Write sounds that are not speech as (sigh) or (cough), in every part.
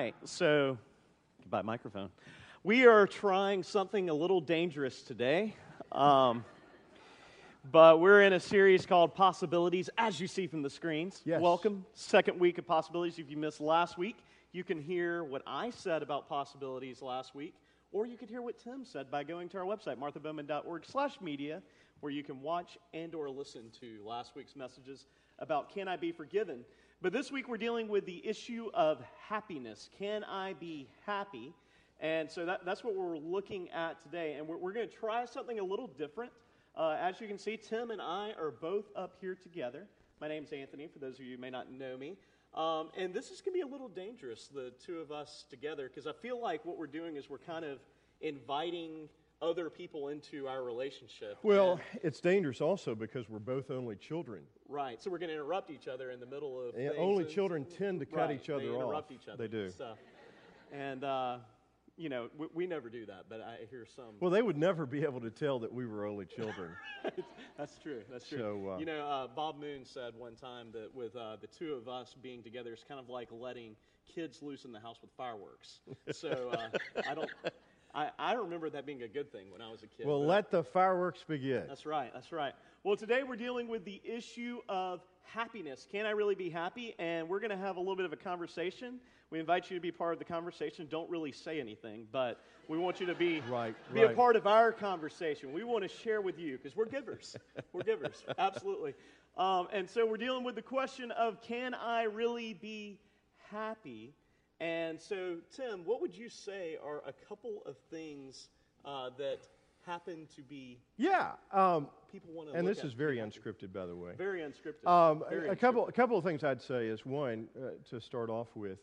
right, so goodbye microphone. We are trying something a little dangerous today. Um, but we're in a series called Possibilities, as you see from the screens. Yes. Welcome, second week of Possibilities. If you missed last week, you can hear what I said about possibilities last week, or you could hear what Tim said by going to our website, marthabowman.org slash media, where you can watch and or listen to last week's messages about Can I Be Forgiven? But this week we're dealing with the issue of happiness. Can I be happy? And so that, that's what we're looking at today. And we're, we're going to try something a little different. Uh, as you can see, Tim and I are both up here together. My name's Anthony, for those of you who may not know me. Um, and this is going to be a little dangerous, the two of us together, because I feel like what we're doing is we're kind of inviting other people into our relationship. Well, it's dangerous also because we're both only children. Right. So we're going to interrupt each other in the middle of And only and- children tend to cut Right, each other they off. interrupt each other. They do. So, and uh, you know, we, we never do that, but I hear some. Well, they would never be able to tell that we were only children. (laughs) That's true. That's true. So, uh, you know, uh, Bob Moon said one time that with uh, the two of us being together, it's kind of like letting kids loose in the house with fireworks. So uh, I don't. I, I remember that being a good thing when I was a kid. well, let the fireworks begin. That's right. That's right. Well, today we're dealing with the issue of happiness. Can I really be happy? And we're going to have a little bit of a conversation. We invite you to be part of the conversation. Don't really say anything, but we want you to be (laughs) Right, be a part of our conversation. We want to share with you because we're givers. (laughs) we're givers, absolutely. Um, and so we're dealing with the question of can I really be happy? And so, Tim, what would you say are a couple of things uh, that happen to be Yeah. Um, people want to and this is very unscripted, by the way. very unscripted. Um, Very a, a couple, a couple of things I'd say is one, uh, to start off with,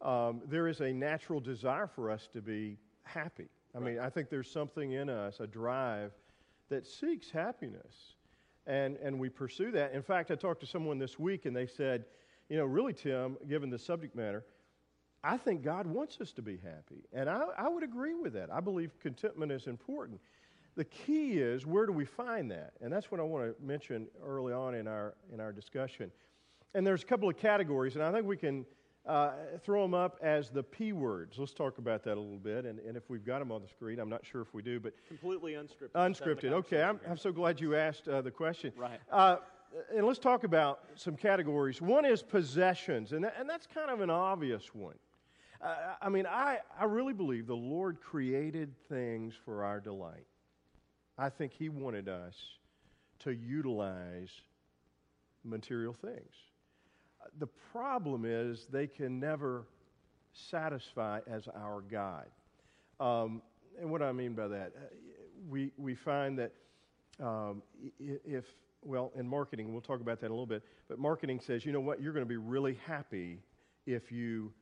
um, there is a natural desire for us to be happy. I mean, I think there's something in us, a drive that seeks happiness. And, and we pursue that. In fact, I talked to someone this week and they said, you know, really, Tim, given the subject matter, I think God wants us to be happy. And I, I would agree with that. I believe contentment is important. The key is where do we find that? And that's what I want to mention early on in our, in our discussion. And there's a couple of categories, and I think we can uh, throw them up as the P words. Let's talk about that a little bit. And, and if we've got them on the screen, I'm not sure if we do, but completely unscripted. Just having a unscripted. Okay, I'm, I'm so glad you asked uh, the question. Right. Uh, and let's talk about some categories. One is possessions, and, that, and that's kind of an obvious one. Uh, I mean, I, I really believe the Lord created things for our delight. I think He wanted us to utilize material things. The problem is they can never satisfy as our guide. Um, and what I mean by that, uh, we, we find that um, if, well, in marketing, we'll talk about that in a little bit, but marketing says, you know what, you're going to be really happy if you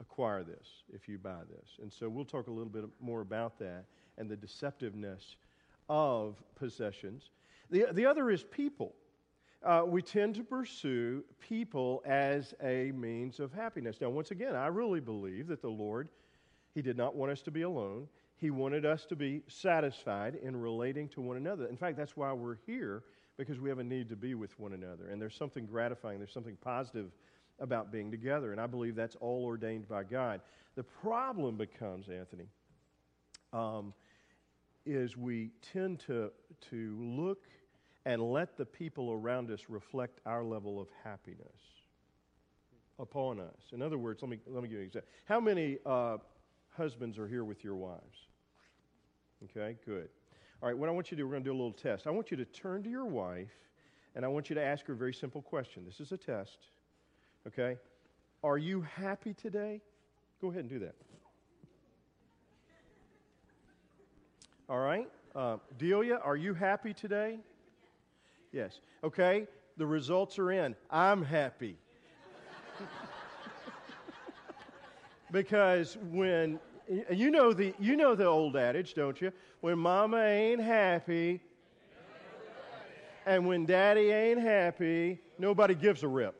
acquire this, if you buy this. And so we'll talk a little bit more about that and the deceptiveness of possessions. The, the other is people. Uh, we tend to pursue people as a means of happiness. Now, once again, I really believe that the Lord, He did not want us to be alone. He wanted us to be satisfied in relating to one another. In fact, that's why we're here, because we have a need to be with one another. And there's something gratifying, there's something positive about being together. And I believe that's all ordained by God. The problem becomes, Anthony, um, is we tend to, to look and let the people around us reflect our level of happiness upon us. In other words, let me, let me give you an example. How many uh, husbands are here with your wives? Okay, good. All right, what I want you to do, we're going to do a little test. I want you to turn to your wife and I want you to ask her a very simple question. This is a test. Okay? Are you happy today? Go ahead and do that. All right? Uh, Delia, are you happy today? Yes. Okay, the results are in. I'm happy. (laughs) because when you know the you know the old adage, don't you? When mama ain't happy and when daddy ain't happy, nobody gives a rip.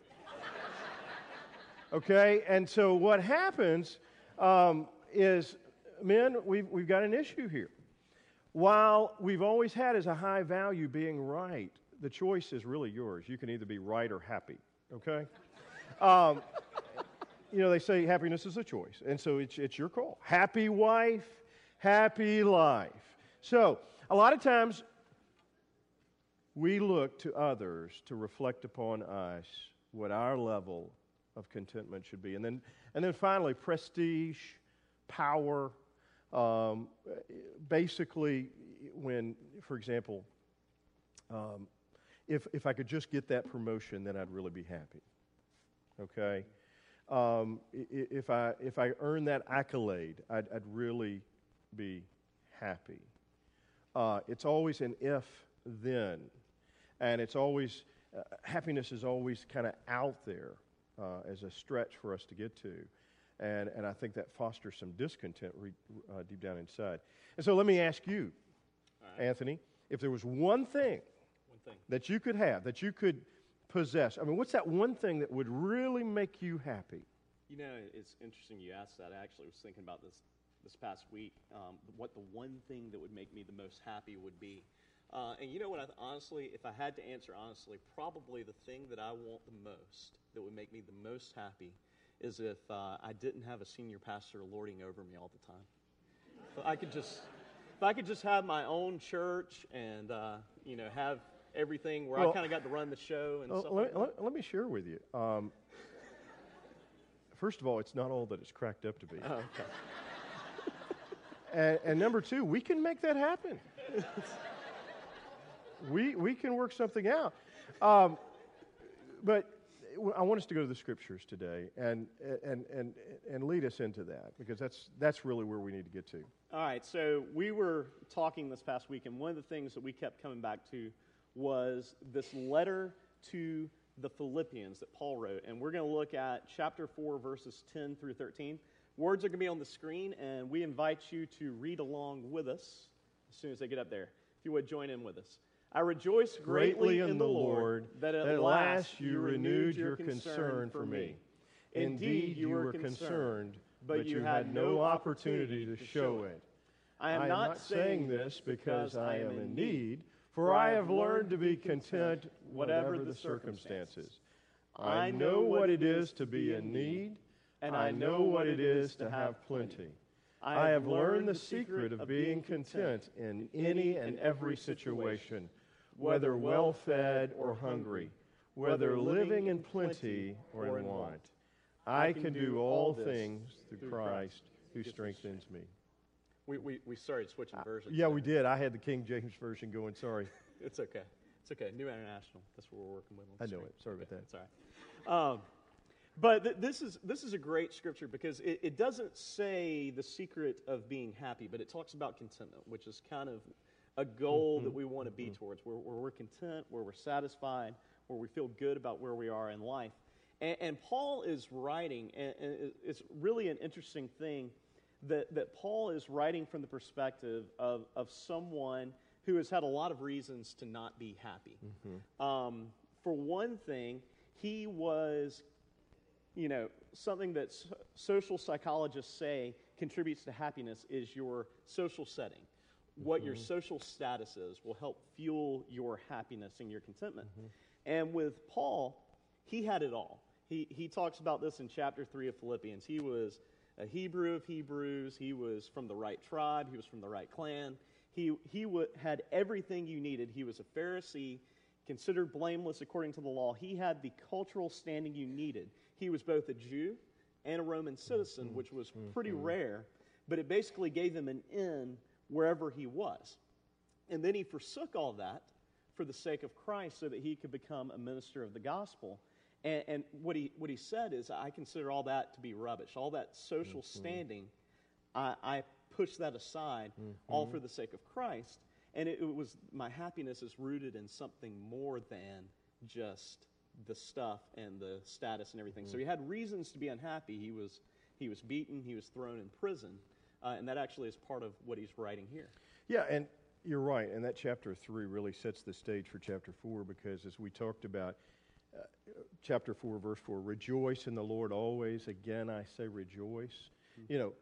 Okay? And so what happens um, is, men, we've, we've got an issue here. While we've always had as a high value being right, the choice is really yours. You can either be right or happy, okay? Um, you know, they say happiness is a choice. And so it's, it's your call. Happy wife, happy life. So a lot of times we look to others to reflect upon us what our level of contentment should be. And then, and then finally, prestige, power. Um, basically, when, for example, um, if, if I could just get that promotion, then I'd really be happy. Okay? Um, if, I, if I earn that accolade, I'd, I'd really be happy. Uh, it's always an if then. And it's always, uh, happiness is always kind of out there uh, as a stretch for us to get to. And, and I think that fosters some discontent re, uh, deep down inside. And so let me ask you, right. Anthony, if there was one thing, one thing that you could have, that you could possess, I mean, what's that one thing that would really make you happy? You know, it's interesting you asked that. I actually was thinking about this this past week, um, what the one thing that would make me the most happy would be. Uh, and you know what? I, honestly, if I had to answer honestly, probably the thing that I want the most, that would make me the most happy, is if uh, I didn't have a senior pastor lording over me all the time. If I could just, if I could just have my own church and uh, you know have everything where well, I kind of got to run the show and well, stuff. Let, like let, let, me share with you. Um, first of all, it's not all that it's cracked up to be. Oh, okay. (laughs) and, and number two, we can make that happen. (laughs) we, we can work something out. Um, but I want us to go to the scriptures today and, and, and, and lead us into that because that's, that's really where we need to get to. All right, so we were talking this past week, and one of the things that we kept coming back to was this letter to the Philippians that Paul wrote. And we're going to look at chapter 4, verses 10 through 13. Words are going to be on the screen, and we invite you to read along with us as soon as they get up there. If you would join in with us. I rejoice greatly, in, in the Lord that at, that last you renewed your concern for me. Indeed, you were concerned, but you had no opportunity to show it. I am not saying this because I am in need, for I have learned to be content whatever the circumstances. I know what it is to be in need, and I know what it is to have plenty. I have learned the secret of being content in any and every situation whether well fed or hungry, whether living in plenty or in want. I can do all things through Christ who strengthens me. We, we, we started switching versions. yeah, we did. I had the King James Version going. Sorry. (laughs) it's okay. It's okay. New International. That's what we're working with. I know it. Sorry okay. about that. It's all right. Um, but th- this, is, this is a great scripture because it, it doesn't say the secret of being happy, but it talks about contentment, which is kind of a goal mm-hmm. that we want to be mm-hmm. towards, where, where, we're content, where we're satisfied, where we feel good about where we are in life. And, and Paul is writing, and, and, it's really an interesting thing that, that Paul is writing from the perspective of, of someone who has had a lot of reasons to not be happy. Mm-hmm. Um, for one thing, he was, you know, something that social psychologists say contributes to happiness is your social setting what mm-hmm. your social status is will help fuel your happiness and your contentment. Mm-hmm. And with Paul, he had it all. He, he talks about this in chapter 3 of Philippians. He was a Hebrew of Hebrews, he was from the right tribe, he was from the right clan. He, he w- had everything you needed. He was a Pharisee, considered blameless according to the law. He had the cultural standing you needed. He was both a Jew and a Roman citizen, mm-hmm. which was pretty mm-hmm. rare, but it basically gave him an in wherever he was. And then he forsook all that for the sake of Christ so that he could become a minister of the gospel. And, and what, he, what he said is, I consider all that to be rubbish. All that social mm-hmm. standing, I, I push that aside, mm-hmm. all for the sake of Christ. And it, it was my happiness is rooted in something more than just the stuff and the status and everything. Mm-hmm. So he had reasons to be unhappy. He was, he was beaten, he was thrown in prison. Uh, and that actually is part of what he's writing here. Yeah, and you're right. And that chapter 3 really sets the stage for chapter 4 because, as we talked about, uh, chapter 4, verse 4 rejoice in the Lord always. Again, I say rejoice. Mm-hmm. You know,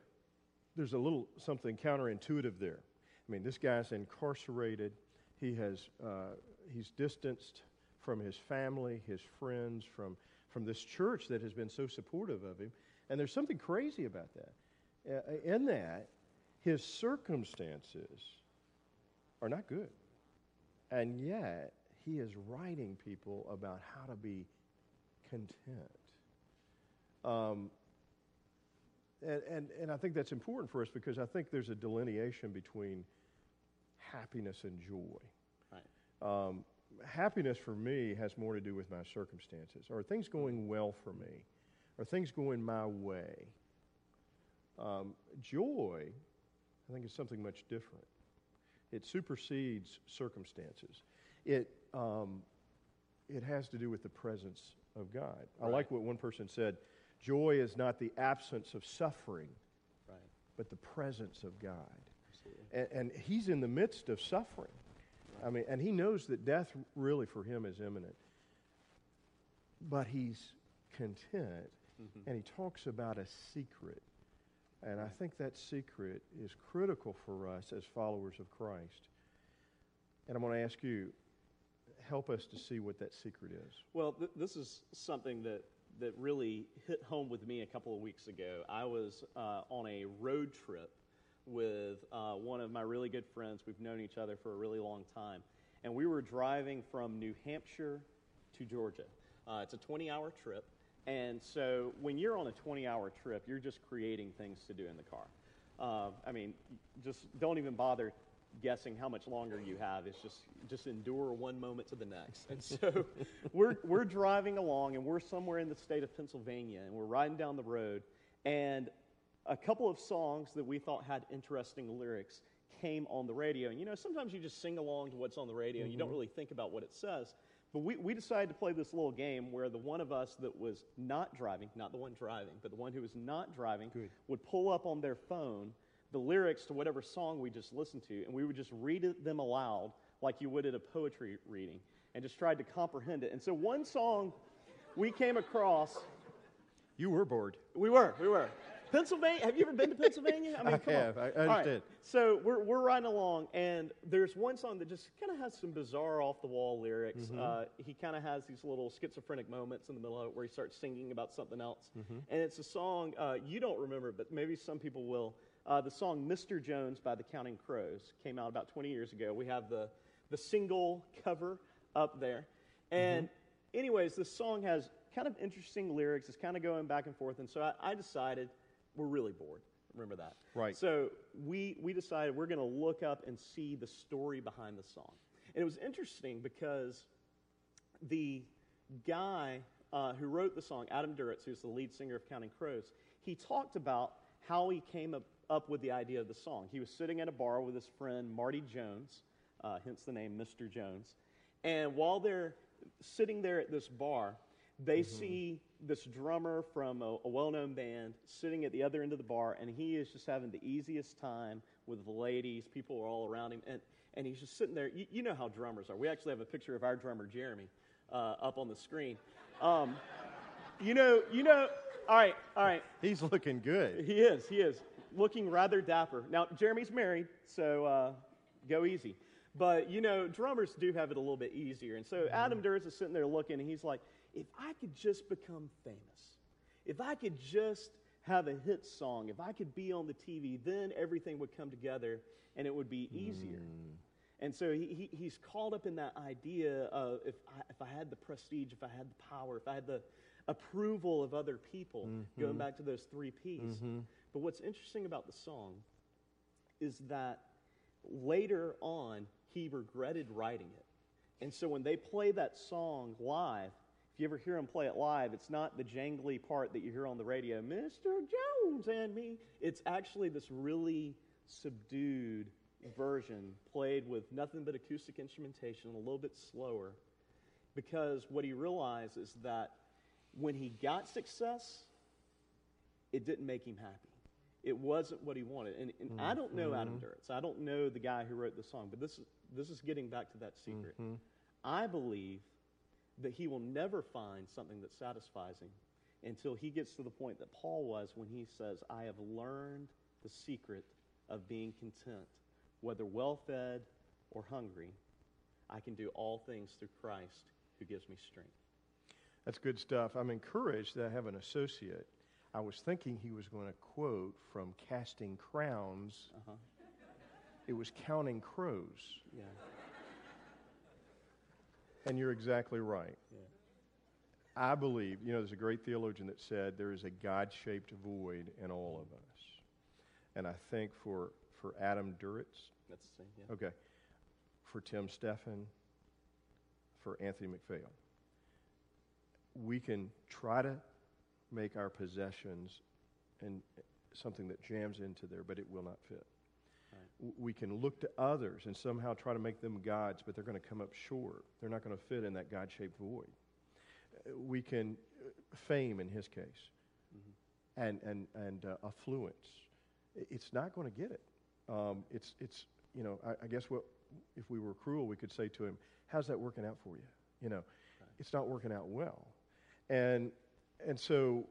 there's a little something counterintuitive there. I mean, this guy's incarcerated. He has, uh, he's distanced from his family, his friends, from, from this church that has been so supportive of him. And there's something crazy about that. Uh, in that, his circumstances are not good. And yet, he is writing people about how to be content. Um, and, and, and I think that's important for us because I think there's a delineation between happiness and joy. Right. Um, happiness for me has more to do with my circumstances. Are things going well for me? Are things going my way? Um, joy, I think, is something much different. It supersedes circumstances. It, um, it has to do with the presence of God. I like what one person said joy is not the absence of suffering, Right. but the presence of God. And, and he's in the midst of suffering. I mean, and he knows that death really for him is imminent. But he's content, Mhm. and he talks about a secret. And I think that secret is critical for us as followers of Christ. And I'm going to ask you, help us to see what that secret is. Well, th- this is something that, that really hit home with me a couple of weeks ago. I was uh, on a road trip with uh, one of my really good friends. We've known each other for a really long time. And we were driving from New Hampshire to Georgia. Uh, it's a 20 hour trip. And so when you're on a 20 hour trip, you're just creating things to do in the car. Uh, I mean, just don't even bother guessing how much longer you have. It's just just endure one moment to the next. And so (laughs) we're we're driving along and we're somewhere in the state of Pennsylvania and we're riding down the road and a couple of songs that we thought had interesting lyrics came on the radio. And you know, sometimes you just sing along to what's on the radio and you don't mm-hmm. really think about what it says. But we, we decided to play this little game where the one of us that was not driving, not the one driving, but the one who was not driving, Good. would pull up on their phone the lyrics to whatever song we just listened to, and we would just read them aloud like you would at a poetry reading, and just tried to comprehend it. And so one song we came across, You were bored. we were, we were. Pennsylvania, have you ever been to Pennsylvania? I (laughs) have. I- I All right. understand. So we're, we're riding along, and there's one song that just kind of has some bizarre off the wall lyrics. Mm-hmm. Uh, he kind of has these little schizophrenic moments in the middle of it where he starts singing about something else. Mm-hmm. And it's a song uh, you don't remember, but maybe some people will. Uh, the song Mr. Jones by the Counting Crows came out about 20 years ago. We have the, the single cover up there. And, Mm-hmm. anyways, this song has kind of interesting lyrics. It's kind of going back and forth. And so I, I decided we're really bored. Remember that. Right. So we, we decided we're going to look up and see the story behind the song. And it was interesting because the guy uh, who wrote the song, Adam Duritz, who's the lead singer of Counting Crows, he talked about how he came up, up with the idea of the song. He was sitting at a bar with his friend Marty Jones, uh, hence the name Mr. Jones. And while they're sitting there at this bar, they see this drummer from a, a well known band sitting at the other end of the bar, and he is just having the easiest time with the ladies. People are all around him, and, and he's just sitting there. You, you know how drummers are. We actually have a picture of our drummer, Jeremy, uh, up on the screen. Um, you know, you know, all right, all right. He's looking good. He is, he is. Looking rather dapper. Now, Jeremy's married, so uh, go easy. But, you know, drummers do have it a little bit easier. And so mm-hmm. Adam Duritz is sitting there looking, and he's like, if I could just become famous, if I could just have a hit song, if I could be on the TV, then everything would come together and it would be easier. Mm. And so he, he, he's caught up in that idea of if I, if I had the prestige, if I had the power, if I had the approval of other people, going mm-hmm. back to those three P's. Mm-hmm. But what's interesting about the song is that later on, he regretted writing it. And so when they play that song live, if you ever hear him play it live, it's not the jangly part that you hear on the radio, Mr. Jones and me. It's actually this really subdued version played with nothing but acoustic instrumentation, a little bit slower. Because what he realized is that when he got success, it didn't make him happy. It wasn't what he wanted. And, and I don't know Adam mm-hmm. Duritz. I don't know the guy who wrote the song, but this is, this is getting back to that secret. Mm-hmm. I believe that he will never find something that satisfies him until he gets to the point that Paul was when he says, I have learned the secret of being content, whether well fed or hungry. I can do all things through Christ who gives me strength. That's good stuff. I'm encouraged that I have an associate. I was thinking he was going to quote from Casting Crowns. Uh-huh. It was Counting Crows. Yeah. And you're exactly right. Yeah. I believe, you know, there's a great theologian that said there is a God shaped void in all of us. And I think for, for Adam Duritz, That's the same. Yeah. okay, for Tim Steffen, for Anthony McPhail, we can try to make our possessions and something that jams into there, but it will not fit. Right. We can look to others and somehow try to make them gods, but they're going to come up short. They're not going to fit in that God shaped void. Uh, We can, uh, fame in his case, Mm-hmm. and, and, and uh, affluence. It's not going to get it. Um, it's, it's, you know, I, I guess what, if we were cruel, we could say to him, How's that working out for you? You know, it's not working out well. And, and so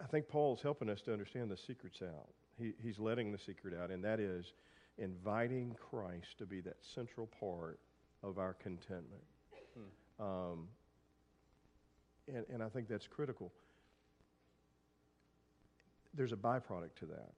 I think Paul's helping us to understand the secret's out. He, he's letting the secret out, and that is inviting Christ to be that central part of our contentment. Um, and, and I think that's critical. There's a byproduct to that.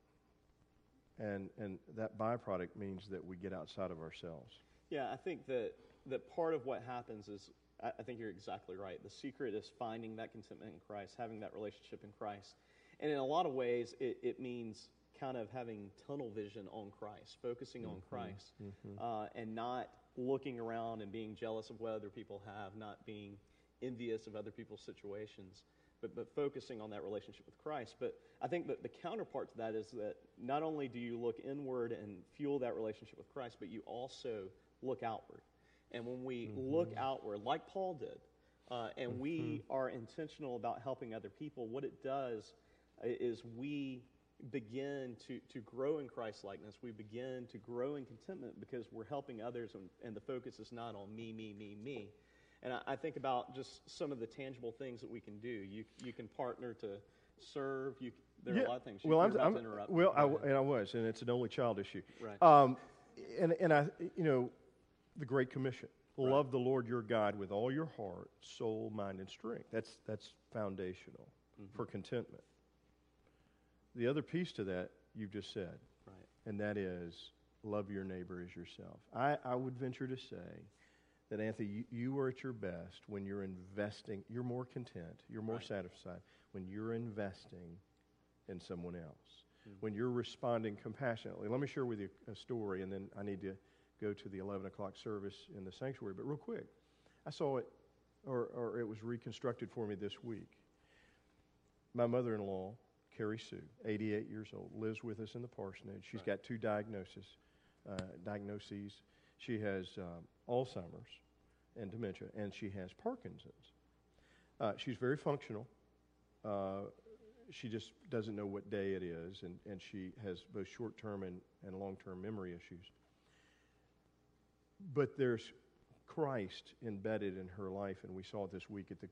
And, and that byproduct means that we get outside of ourselves. Yeah, I think that, that part of what happens is, I, think you're exactly right. The secret is finding that contentment in Christ, having that relationship in Christ. And in a lot of ways, it, it means kind of having tunnel vision on Christ, focusing on Christ, uh, and not looking around and being jealous of what other people have, not being envious of other people's situations, but, but focusing on that relationship with Christ. But I think that the counterpart to that is that not only do you look inward and fuel that relationship with Christ, but you also look outward. And when we look outward, like Paul did, uh, and we are intentional about helping other people, what it does is we begin to, to grow in Christ likeness. We begin to grow in contentment because we're helping others, and, and the focus is not on me, me, me, me. And I, I think about just some of the tangible things that we can do. You, you can partner to serve. You, there are a lot of things. You, Well, I'm, I'm- to interrupt. well, I, and I was, and it's an only child issue. Right. Um, and, and I, you know, the Great Commission: love the Lord your God with all your heart, soul, mind, and strength. That's that's foundational Mm-hmm. for contentment. The other piece to that you've just said, right. and that is love your neighbor as yourself. I, I would venture to say that, Anthony, you, you are at your best when you're investing, you're more content, you're more Right. satisfied when you're investing in someone else, Hmm. when you're responding compassionately. Let me share with you a story, and then I need to go to the 11 o'clock service in the sanctuary. But real quick, I saw it, or, or it was reconstructed for me this week. My mother in law, Carrie Sue, 88 years old, lives with us in the parsonage. She's Right. got two diagnoses, uh, diagnoses. She has um, Alzheimer's and dementia, and she has Parkinson's. Uh, she's very functional. Uh, she just doesn't know what day it is, and, and she has both short term and, and long term memory issues. But there's Christ embedded in her life, and we saw it this week at the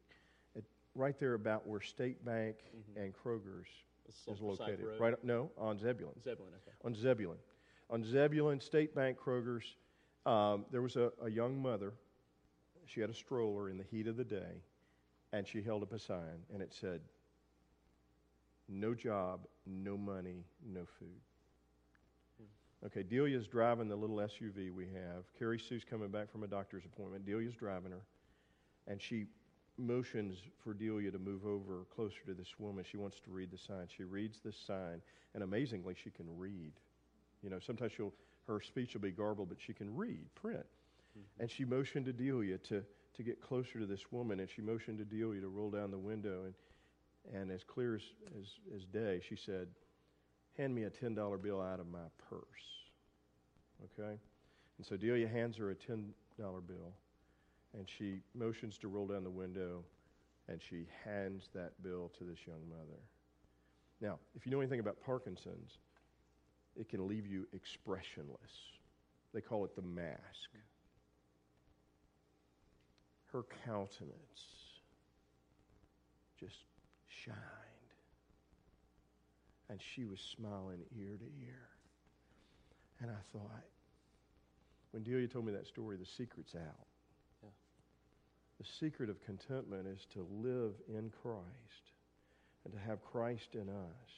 at, right there about where State Bank and Kroger's is located. Right, no, on Zebulon Zebulon, okay. on Zebulon. On Zebulon, State Bank, Kroger's, um, there was a, a young mother. She had a stroller in the heat of the day, and she held up a sign, and it said, No job, no money, no food. Okay, Delia's driving the little SUV we have. Carrie Sue's coming back from a doctor's appointment. Delia's driving her, and she motions for Delia to move over closer to this woman. She wants to read the sign. She reads the sign, and amazingly, she can read. You know, sometimes she'll, her speech will be garbled, but she can read, print. Mm-hmm. And she motioned to Delia to, to get closer to this woman, and she motioned to Delia to roll down the window. And, and as clear as, as, as day, she said, Hand me a $10 bill out of my purse. Okay? And so Delia hands her a $10 bill, and she motions to roll down the window, and she hands that bill to this young mother. Now, if you know anything about Parkinson's, it can leave you expressionless. They call it the mask. Her countenance just shined. And she was smiling ear to ear. And I thought, when Delia told me that story, the secret's out. Yeah. The secret of contentment is to live in Christ and to have Christ in us.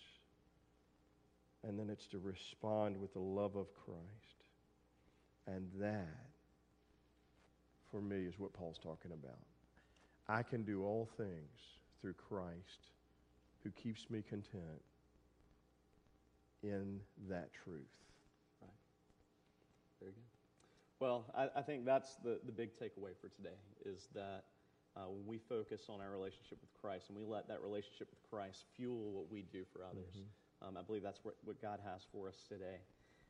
And then it's to respond with the love of Christ. And that, for me, is what Paul's talking about. I can do all things through Christ who keeps me content in that truth. Right. Very good. Well, I, I think that's the, the big takeaway for today is that uh, when we focus on our relationship with Christ and we let that relationship with Christ fuel what we do for others, Mm-hmm. um, I believe that's what, what God has for us today.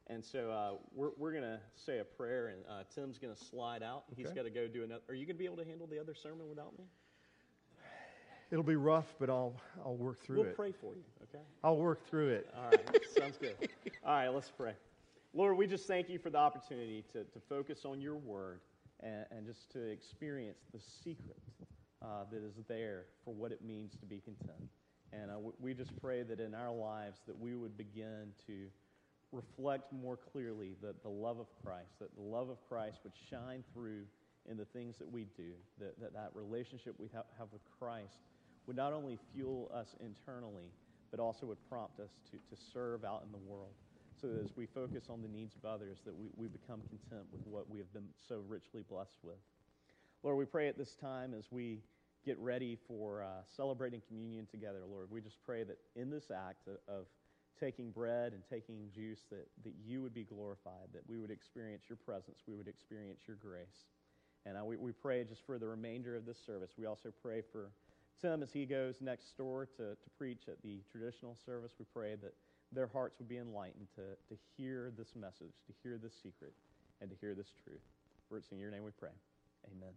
And so uh, we're, we're going to say a prayer, and uh, Tim's going to slide out. He's Okay. got to go do another. Are you going to be able to handle the other sermon without me? It'll be rough, but I'll, I'll work through it. we'll pray for you, okay? I'll work through it. All right, sounds good. All right, let's pray. Lord, we just thank you for the opportunity to, to focus on your word and, and just to experience the secret uh, that is there for what it means to be content. And uh, w- we just pray that in our lives that we would begin to reflect more clearly the, the love of Christ, that the love of Christ would shine through in the things that we do, that that, that relationship we ha- have with Christ would not only fuel us internally, but also would prompt us to, to serve out in the world. So that as we focus on the needs of others, that we, we become content with what we have been so richly blessed with. Lord, we pray at this time as we get ready for uh, celebrating communion together, Lord, we just pray that in this act of, of taking bread and taking juice, that, that you would be glorified, that we would experience your presence, we would experience your grace. And we, we pray just for the remainder of this service. We also pray for Tim as he goes next door to, to preach at the traditional service. We pray that their hearts would be enlightened to, to hear this message, to hear this secret, and to hear this truth. For it's in your name we pray. Amen.